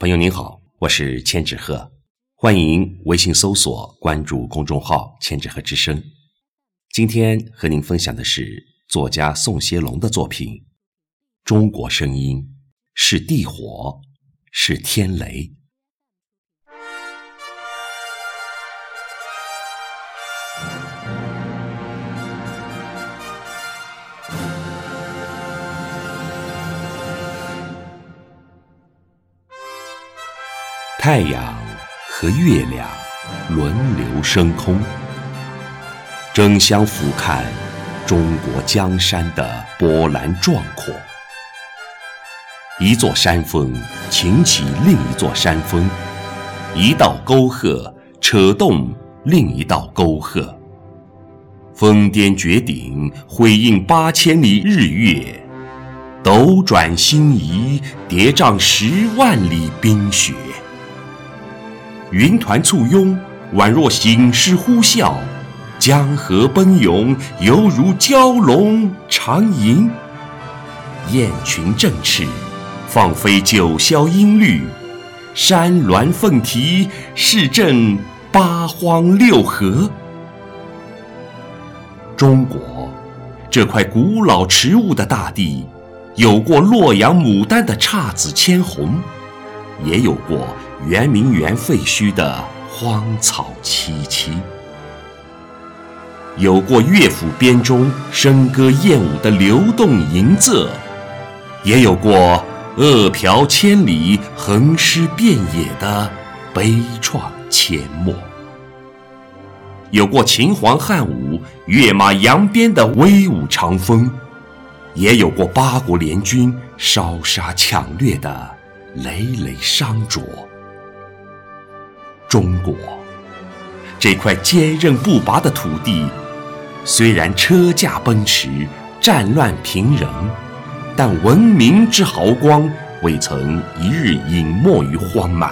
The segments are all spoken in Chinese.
朋友您好，我是千纸鹤，欢迎微信搜索关注公众号“千纸鹤之声”。今天和您分享的是作家宋协龙的作品《中国声音》，是地火，是天雷。太阳和月亮轮流升空，争相俯瞰中国江山的波澜壮阔。一座山峰擎起另一座山峰，一道沟壑扯动另一道沟壑。峰巅绝顶，辉映八千里日月；斗转星移，叠嶂十万里冰雪。云团簇拥，宛若醒狮呼啸；江河奔涌，犹如蛟龙长吟。雁群振翅，放飞九霄音律；山峦凤啼，势震八荒六合。中国这块古老迟物的大地，有过洛阳牡丹的姹紫千红，也有过。圆明园废墟的荒草萋萋，有过乐府编钟笙歌燕舞的流动银仄，也有过饿殍千里横尸遍野的悲怆阡陌；有过秦皇汉武跃马扬鞭的威武长风，也有过八国联军烧杀抢掠的累累伤灼。中国这块坚韧不拔的土地，虽然车驾奔驰、战乱频仍，但文明之豪光未曾一日隐没于荒蛮；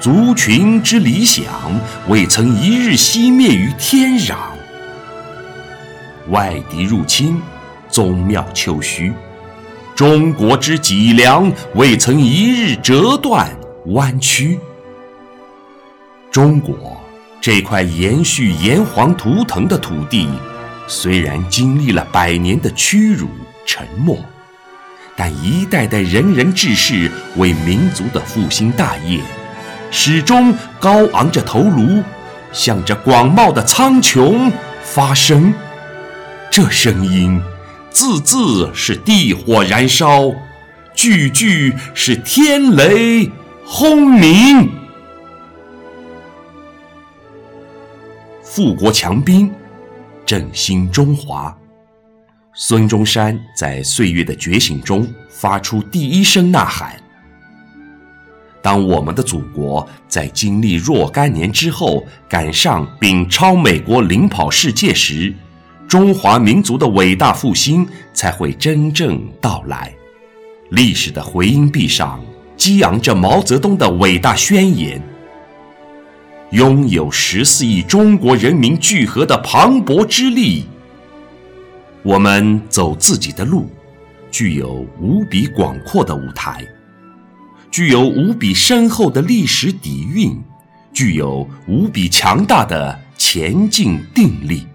族群之理想未曾一日熄灭于天壤。外敌入侵，宗庙丘墟；中国之脊梁未曾一日折断弯曲。中国这块延续炎黄图腾的土地，虽然经历了百年的屈辱沉默，但一代代仁人志士为民族的复兴大业，始终高昂着头颅，向着广袤的苍穹发声。这声音，字字是地火燃烧，句句是天雷轰鸣。富国强兵，振兴中华。孙中山在岁月的觉醒中发出第一声呐喊。当我们的祖国在经历若干年之后赶上并超美国领跑世界时，中华民族的伟大复兴才会真正到来。历史的回音壁上激昂着毛泽东的伟大宣言。拥有十四亿中国人民聚合的磅礴之力，我们走自己的路，具有无比广阔的舞台，具有无比深厚的历史底蕴，具有无比强大的前进定力。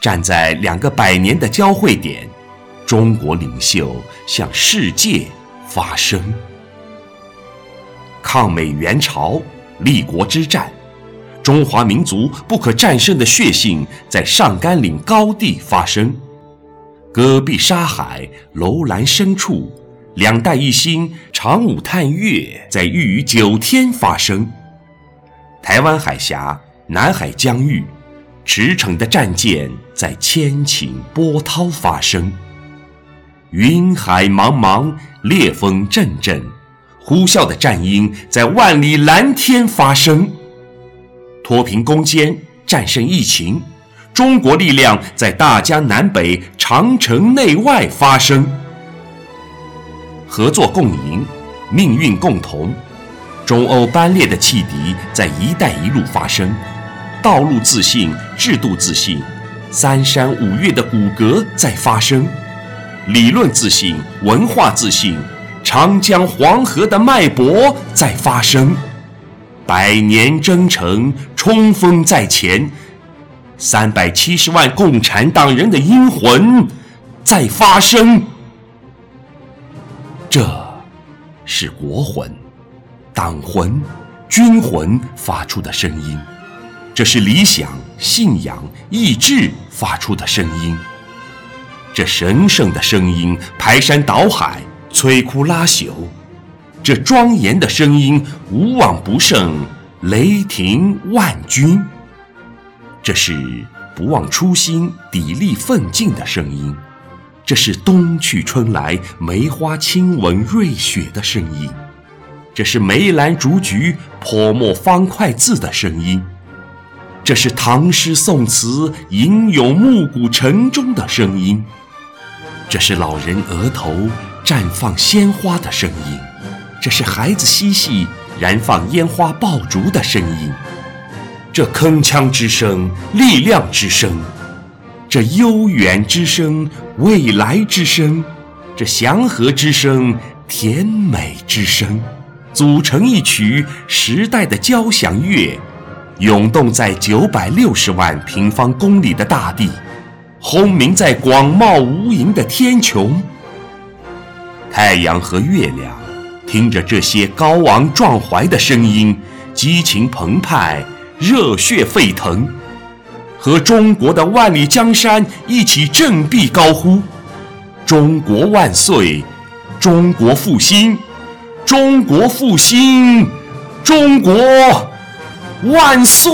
站在两个百年的交汇点，中国领袖向世界发声。抗美援朝。立国之战，中华民族不可战胜的血性在上甘岭高地发生；戈壁沙海、楼兰深处，两弹一星、长武探月在玉宇九天发生；台湾海峡、南海疆域，驰骋的战舰在千顷波涛发生；云海茫茫，烈风阵阵。呼啸的战鹰在万里蓝天发生，脱贫攻坚，战胜疫情，中国力量在大江南北、长城内外发生。合作共赢，命运共同，中欧班列的汽笛在“一带一路”发生，道路自信，制度自信，三山五岳的骨骼在发生，理论自信，文化自信。长江黄河的脉搏在发生，百年征程冲锋在前，三百七十万共产党人的英魂在发生。这，是国魂、党魂、军魂发出的声音；这是理想、信仰、意志发出的声音。这神圣的声音排山倒海。摧枯拉朽，这庄严的声音无往不胜，雷霆万钧。这是不忘初心、砥砺奋进的声音，这是冬去春来、梅花亲吻瑞雪的声音，这是梅兰竹菊泼墨方块字的声音，这是唐诗宋词吟咏暮鼓晨钟的声音，这是老人额头。绽放鲜花的声音，这是孩子嬉戏燃放烟花爆竹的声音。这铿锵之声，力量之声；这悠远之声，未来之声；这祥和之声，甜美之声，组成一曲时代的交响乐，涌动在九百六十万平方公里的大地，轰鸣在广袤无垠的天穹。太阳和月亮，听着这些高昂壮怀的声音，激情澎湃，热血沸腾，和中国的万里江山一起振臂高呼：“中国万岁！中国复兴！中国复兴！中国万岁！”